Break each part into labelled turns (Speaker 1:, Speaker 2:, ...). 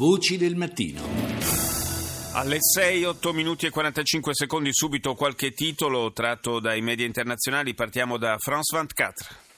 Speaker 1: Voci del mattino.
Speaker 2: Alle 6, 8 minuti e 45 secondi subito qualche titolo tratto dai media internazionali. Partiamo da France 24.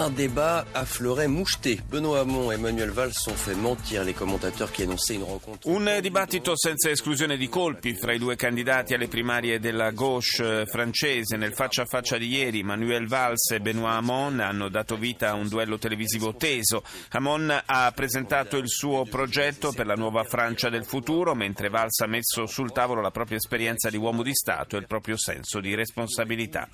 Speaker 3: Un débat affleurait moucheté. Benoît Hamon et Emmanuel Valls sont fait mentir les commentateurs qui annonçaient une rencontre.
Speaker 2: Un dibattito senza esclusione di colpi fra i due candidati alle primarie della gauche francese. Nel faccia a faccia di ieri, Manuel Valls e Benoît Hamon hanno dato vita a un duello televisivo teso. Hamon ha presentato il suo progetto per la nuova Francia del futuro, mentre Valls ha messo sul tavolo la propria esperienza di uomo di Stato e il proprio senso di responsabilità.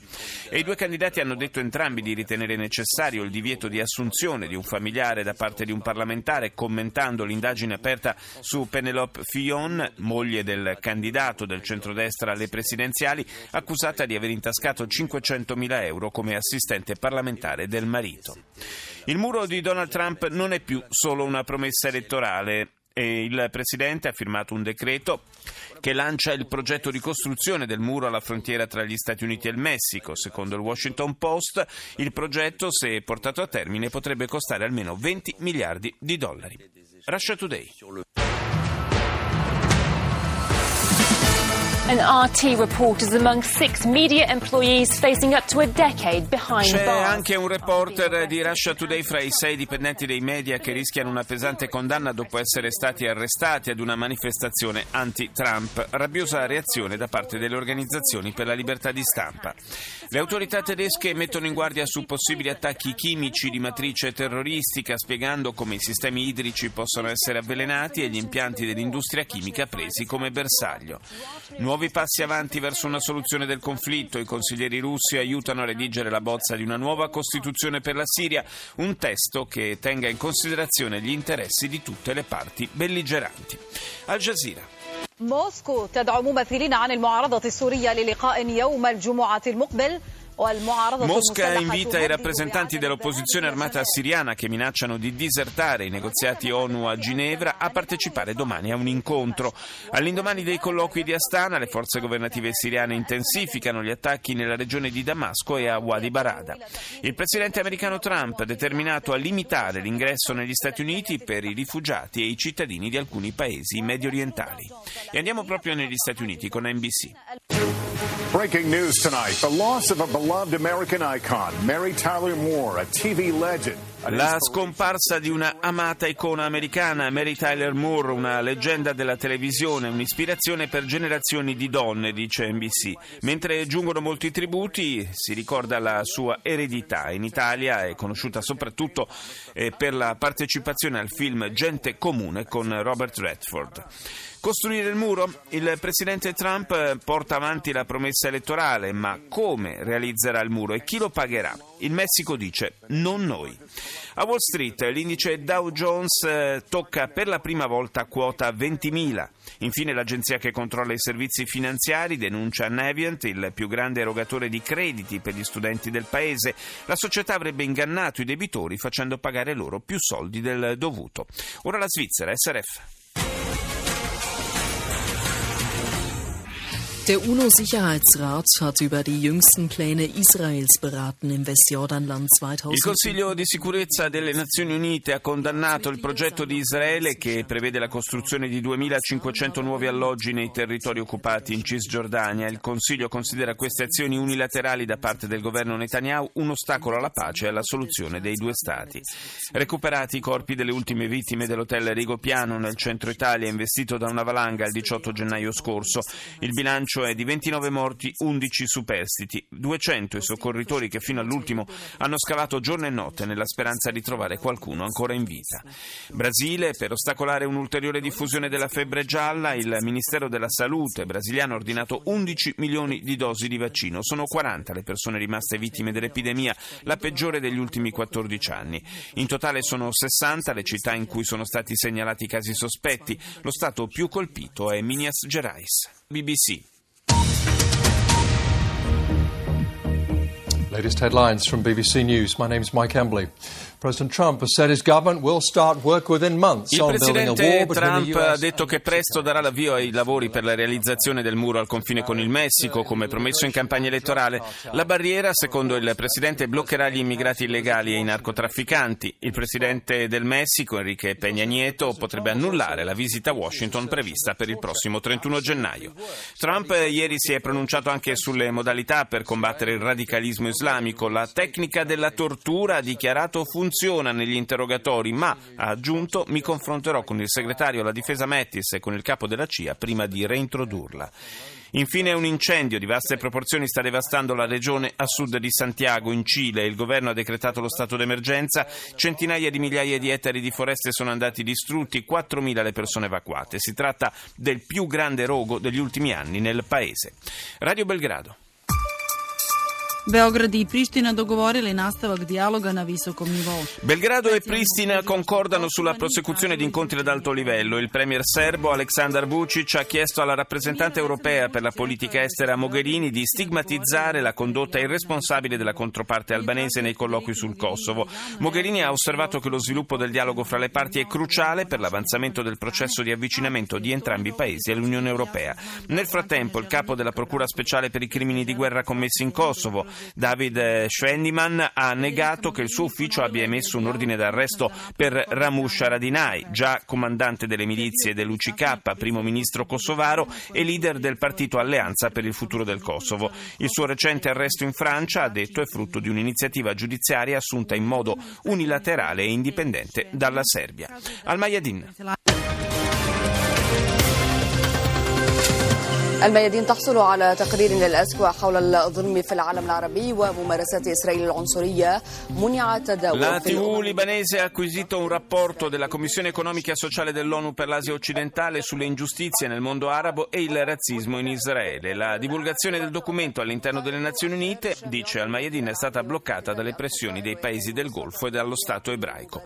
Speaker 2: E i due candidati hanno detto entrambi di ritenere necessario il divieto di assunzione di un familiare da parte di un parlamentare, commentando l'indagine aperta su Penelope Fillon, moglie del candidato del centrodestra alle presidenziali, accusata di aver intascato 500.000 euro come assistente parlamentare del marito. Il muro di Donald Trump non è più solo una promessa elettorale. Il Presidente ha firmato un decreto che lancia il progetto di costruzione del muro alla frontiera tra gli Stati Uniti e il Messico. Secondo il Washington Post, il progetto, se portato a termine, potrebbe costare almeno 20 miliardi di dollari. Russia Today.
Speaker 4: An RT report is among six media employees facing up to a decade behind
Speaker 2: C'è
Speaker 4: bars.
Speaker 2: anche un reporter di Russia Today fra i sei dipendenti dei media che rischiano una pesante condanna dopo essere stati arrestati ad una manifestazione anti-Trump. Rabbiosa reazione da parte delle organizzazioni per la libertà di stampa. Le autorità tedesche mettono in guardia su possibili attacchi chimici di matrice terroristica, spiegando come i sistemi idrici possono essere avvelenati e gli impianti dell'industria chimica presi come bersaglio. Nuovi passi avanti verso una soluzione del conflitto. I consiglieri russi aiutano a redigere la bozza di una nuova Costituzione per la Siria, un testo che tenga in considerazione gli interessi di tutte le parti belligeranti. Al Jazeera.
Speaker 5: موسكو تدعو ممثلين عن المعارضة السورية للقاء يوم الجمعة المقبل والمعارضة
Speaker 2: Mosca invita i rappresentanti dell'opposizione armata siriana che minacciano di disertare i negoziati ONU a Ginevra a partecipare domani a un incontro. All'indomani dei colloqui di Astana le forze governative siriane intensificano gli attacchi nella regione di Damasco e a Wadi Barada. Il presidente americano Trump è determinato a limitare l'ingresso negli Stati Uniti per i rifugiati e i cittadini di alcuni paesi medio orientali. E andiamo proprio negli Stati Uniti con NBC.
Speaker 6: Breaking news tonight the loss of a beloved American icon, Mary Tyler Moore, a TV legend.
Speaker 2: La scomparsa di una amata icona americana, Mary Tyler Moore, una leggenda della televisione, un'ispirazione per generazioni di donne, dice NBC. Mentre giungono molti tributi, si ricorda la sua eredità. In Italia è conosciuta soprattutto eh, per la partecipazione al film Gente Comune con Robert Redford. Costruire il muro? Il presidente Trump eh, porta avanti la promessa elettorale, ma come realizzerà il muro e chi lo pagherà? Il Messico dice non noi. A Wall Street l'indice Dow Jones eh, tocca per la prima volta quota 20.000. Infine l'agenzia che controlla i servizi finanziari denuncia Navient, il più grande erogatore di crediti per gli studenti del paese. La società avrebbe ingannato i debitori facendo pagare loro più soldi del dovuto. Ora la Svizzera, SRF.
Speaker 7: Der UNO-Sicherheitsrat hat über die jüngsten Pläne Israels beraten im Westjordanland
Speaker 2: Il
Speaker 7: 2000.
Speaker 2: Consiglio di sicurezza delle Nazioni Unite ha condannato il progetto di Israele che prevede la costruzione di 2.500 nuovi alloggi nei territori occupati in Cisgiordania. Il Consiglio considera queste azioni unilaterali da parte del governo Netanyahu un ostacolo alla pace e alla soluzione dei due Stati. Recuperati i corpi delle ultime vittime dell'hotel Rigopiano nel centro Italia investito da una valanga il 18 gennaio scorso. Il bilancio è di 29 morti, 11 superstiti, 200 i soccorritori che fino all'ultimo hanno scavato giorno e notte nella speranza di trovare qualcuno ancora in vita. Brasile, per ostacolare un'ulteriore diffusione della febbre gialla, il Ministero della Salute brasiliano ha ordinato 11 milioni di dosi di vaccino. Sono 40 le persone rimaste vittime dell'epidemia, la peggiore degli ultimi 14 anni. In totale sono 60 le città in cui sono stati segnalati casi sospetti. Lo stato più colpito è Minas Gerais. BBC.
Speaker 8: Latest headlines from BBC News. My name's Mike Embley.
Speaker 1: President Trump has said his government will start work within months
Speaker 2: Il presidente Trump ha detto che presto darà l'avvio ai lavori per la realizzazione del muro al confine con il Messico, come promesso in campagna elettorale. La barriera, secondo il presidente, bloccherà gli immigrati illegali e i narcotrafficanti. Il presidente del Messico, Enrique Peña Nieto, potrebbe annullare la visita a Washington prevista per il prossimo 31 gennaio. Trump ieri si è pronunciato anche sulle modalità per combattere il radicalismo islamico. La tecnica della tortura ha dichiarato funziona negli interrogatori, ma ha aggiunto mi confronterò con il segretario alla difesa Mattis e con il capo della CIA prima di reintrodurla. Infine un incendio di vaste proporzioni sta devastando la regione a sud di Santiago, in Cile. Il governo ha decretato lo stato d'emergenza, centinaia di migliaia di ettari di foreste sono andati distrutti, 4.000 le persone evacuate. Si tratta del più grande rogo degli ultimi anni nel paese. Radio Belgrado.
Speaker 8: Beograd i Priština dogovorili nastavak dijaloga na visokom nivou.
Speaker 2: Belgrado e Pristina concordano sulla prosecuzione di incontri ad alto livello. Il premier serbo Aleksandar Vucic ha chiesto alla rappresentante europea per la politica estera Mogherini di stigmatizzare la condotta irresponsabile della controparte albanese nei colloqui sul Kosovo. Mogherini ha osservato che lo sviluppo del dialogo fra le parti è cruciale per l'avanzamento del processo di avvicinamento di entrambi i paesi all'Unione Europea. Nel frattempo il capo della Procura speciale per i crimini di guerra commessi in Kosovo, David Schwendiman ha negato che il suo ufficio abbia emesso un ordine d'arresto per Ramush Haradinaj, già comandante delle milizie dell'UCK, primo ministro kosovaro e leader del partito Alleanza per il futuro del Kosovo. Il suo recente arresto in Francia, ha detto, è frutto di un'iniziativa giudiziaria assunta in modo unilaterale e indipendente dalla Serbia. Al Mayadin.
Speaker 9: الميادين تحصل على تقرير للأسبوع حول الظلم في العالم العربي وممارسات إسرائيل العنصرية منع التداول
Speaker 2: La
Speaker 9: في
Speaker 2: TV
Speaker 9: الأمم
Speaker 2: libanese ha acquisito un rapporto della Commissione economica e sociale dell'ONU per l'Asia occidentale sulle ingiustizie nel mondo arabo e il razzismo in Israele. La divulgazione del documento all'interno delle Nazioni Unite, dice Al-Mayadin, è stata bloccata dalle pressioni dei paesi del Golfo e dallo Stato ebraico.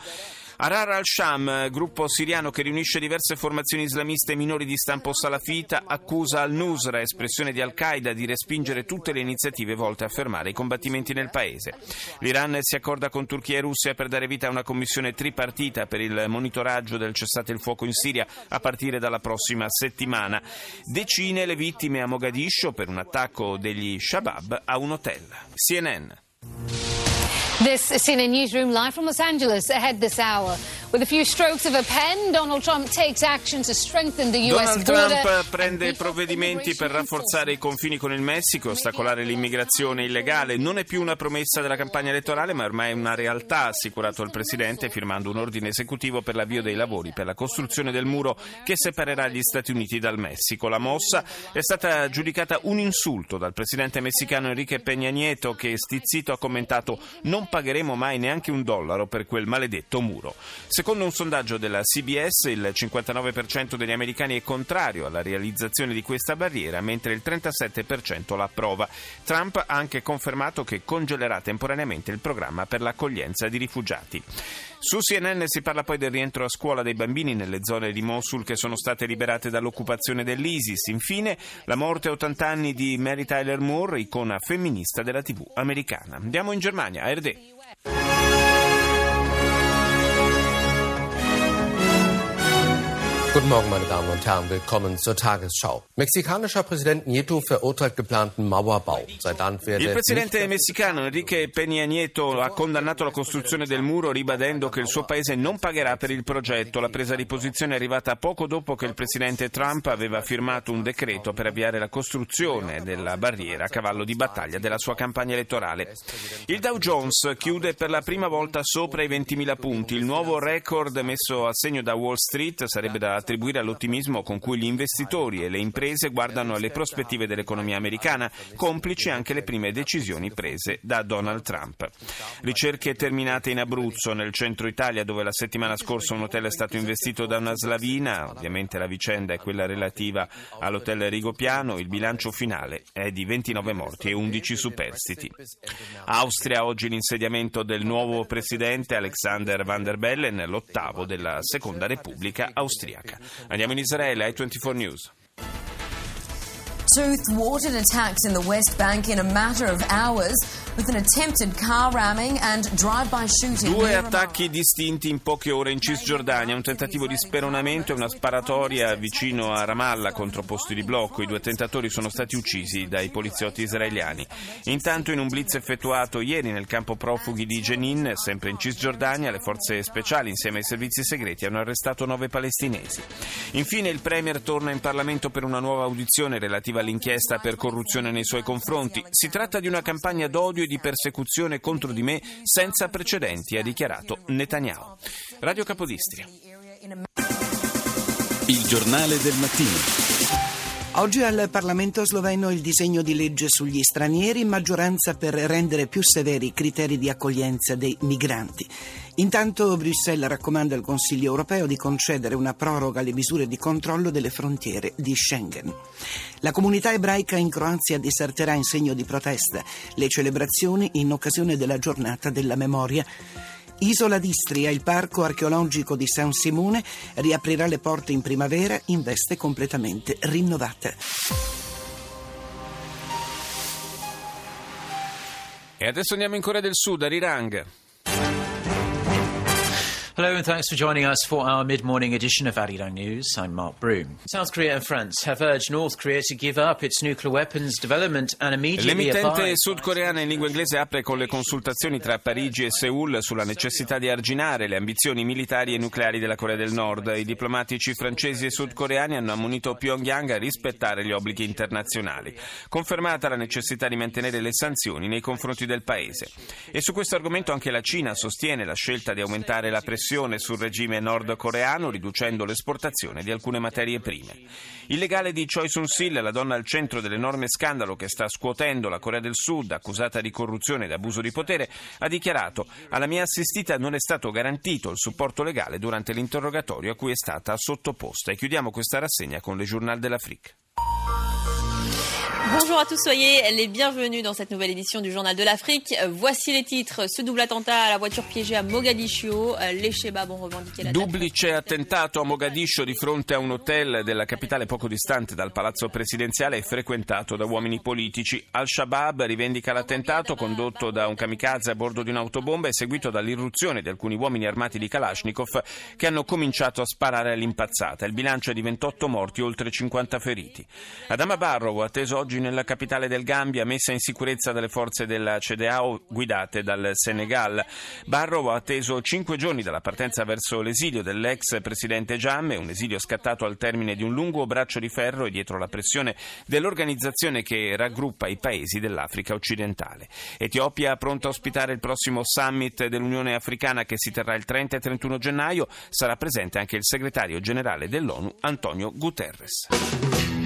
Speaker 2: Arar al-Sham, gruppo siriano che riunisce diverse formazioni islamiste minori di stampo salafita, accusa al-Nusra, espressione di Al-Qaeda, di respingere tutte le iniziative volte a fermare i combattimenti nel paese. L'Iran si accorda con Turchia e Russia per dare vita a una commissione tripartita per il monitoraggio del cessate il fuoco in Siria a partire dalla prossima settimana. Decine le vittime a Mogadiscio per un attacco degli Shabab a un hotel. CNN.
Speaker 10: This is CNN newsroom live from Los Angeles ahead this hour. With a few strokes of a pen, Donald Trump takes action to strengthen the US
Speaker 2: Donald
Speaker 10: border.
Speaker 2: Trump prende provvedimenti per rafforzare i confini con il Messico, ostacolare l'immigrazione illegale. Non è più una promessa della campagna elettorale, ma ormai è una realtà, ha assicurato il Presidente, firmando un ordine esecutivo per l'avvio dei lavori per la costruzione del muro che separerà gli Stati Uniti dal Messico. La mossa è stata giudicata un insulto dal Presidente messicano Enrique Peña Nieto, che stizzito ha commentato non pagheremo mai neanche un dollaro per quel maledetto muro. Secondo un sondaggio della CBS, il 59% degli americani è contrario alla realizzazione di questa barriera, mentre il 37% la approva. Trump ha anche confermato che congelerà temporaneamente il programma per l'accoglienza di rifugiati. Su CNN si parla poi del rientro a scuola dei bambini nelle zone di Mosul che sono state liberate dall'occupazione dell'ISIS. Infine, la morte a 80 anni di Mary Tyler Moore, icona femminista della TV americana. Andiamo in Germania, ARD.
Speaker 11: Guten Morgen, meine Damen und Herren. Willkommen zur Tagesschau. Mexikanischer Präsident Nieto verurteilt geplanten Mauerbau. Seit Land werde
Speaker 2: Il presidente messicano Enrique Peña Nieto ha condannato la costruzione del muro ribadendo che il suo paese non pagherà per il progetto. La presa di posizione è arrivata poco dopo che il presidente Trump aveva firmato un decreto per avviare la costruzione della barriera a cavallo di battaglia della sua campagna elettorale. Il Dow Jones chiude per la prima volta sopra i 20.000 punti. Il nuovo record messo a segno da Wall Street sarebbe da attribuire all'ottimismo con cui gli investitori e le imprese guardano alle prospettive dell'economia americana, complici anche le prime decisioni prese da Donald Trump. Ricerche terminate in Abruzzo, nel centro Italia, dove la settimana scorsa un hotel è stato investito da una slavina. Ovviamente la vicenda è quella relativa all'hotel Rigopiano. Il bilancio finale è di 29 morti e 11 superstiti. Austria, oggi l'insediamento del nuovo presidente Alexander Van der Bellen, l'ottavo della Seconda Repubblica austriaca. Andiamo in Israele, i 24 News.
Speaker 12: Two thwarted attacks in the West Bank in a matter of hours with an attempted car ramming and drive-by shooting.
Speaker 2: Due attacchi distinti in poche ore in Cisgiordania, un tentativo di speronamento e una sparatoria vicino a Ramallah contro posti di blocco. I due tentatori sono stati uccisi dai poliziotti israeliani. Intanto in un blitz effettuato ieri nel campo profughi di Jenin, sempre in Cisgiordania, le forze speciali insieme ai servizi segreti hanno arrestato nove palestinesi. Infine il Premier torna in Parlamento per una nuova audizione relativa all'inchiesta per corruzione nei suoi confronti. Si tratta di una campagna d'odio e di persecuzione contro di me senza precedenti, ha dichiarato Netanyahu. Radio Capodistria.
Speaker 13: Il giornale del mattino. Oggi al Parlamento sloveno il disegno di legge sugli stranieri, maggioranza per rendere più severi i criteri di accoglienza dei migranti. Intanto Bruxelles raccomanda al Consiglio europeo di concedere una proroga alle misure di controllo delle frontiere di Schengen. La comunità ebraica in Croazia diserterà in segno di protesta le celebrazioni in occasione della giornata della memoria. Isola d'Istria, il parco archeologico di San Simone, riaprirà le porte in primavera in veste completamente rinnovata.
Speaker 2: E adesso andiamo in Corea del Sud, a Rirang.
Speaker 14: Hello and thanks for joining us for our mid-morning edition of Arirang News. I'm Mark Broom. South Korea and France have urged North Korea to give up its nuclear weapons development and immediately
Speaker 2: L'emittente sudcoreana in lingua inglese apre con le consultazioni tra Parigi e Seoul sulla necessità di arginare le ambizioni militari e nucleari della Corea del Nord. I diplomatici francesi e sudcoreani hanno ammonito Pyongyang a rispettare gli obblighi internazionali. Confermata la necessità di mantenere le sanzioni nei confronti del paese. E su questo argomento anche la Cina sostiene la scelta di aumentare la pressione sul regime nordcoreano riducendo l'esportazione di alcune materie prime. Il legale di Choi Soon-sil, la donna al centro dell'enorme scandalo che sta scuotendo la Corea del Sud, accusata di corruzione ed abuso di potere, ha dichiarato alla mia assistita non è stato garantito il supporto legale durante l'interrogatorio a cui è stata sottoposta. E chiudiamo questa rassegna con le Journal de l'Afrique.
Speaker 15: Bonjour à tous, soyez les bienvenus dans cette nouvelle édition du Journal de l'Afrique. Voici les titres. Ce double attentat à la voiture piégée a Mogadiscio. Les Shebab ont revendiqué la
Speaker 2: Duplice attentato a Mogadiscio di fronte a un hotel della capitale poco distante dal palazzo presidenziale e frequentato da uomini politici. Al-Shabaab rivendica l'attentato condotto da un kamikaze a bordo di un'autobomba e seguito dall'irruzione di alcuni uomini armati di Kalashnikov che hanno cominciato a sparare all'impazzata. Il bilancio è di 28 morti e oltre 50 feriti. Adama Barrow, atteso oggi nella capitale del Gambia, messa in sicurezza dalle forze della CDAO guidate dal Senegal. Barrow ha atteso cinque giorni dalla partenza verso l'esilio dell'ex presidente Jammeh, un esilio scattato al termine di un lungo braccio di ferro e dietro la pressione dell'organizzazione che raggruppa i paesi dell'Africa occidentale. Etiopia pronta a ospitare il prossimo summit dell'Unione Africana che si terrà il 30 e 31 gennaio. Sarà presente anche il segretario generale dell'ONU Antonio Guterres.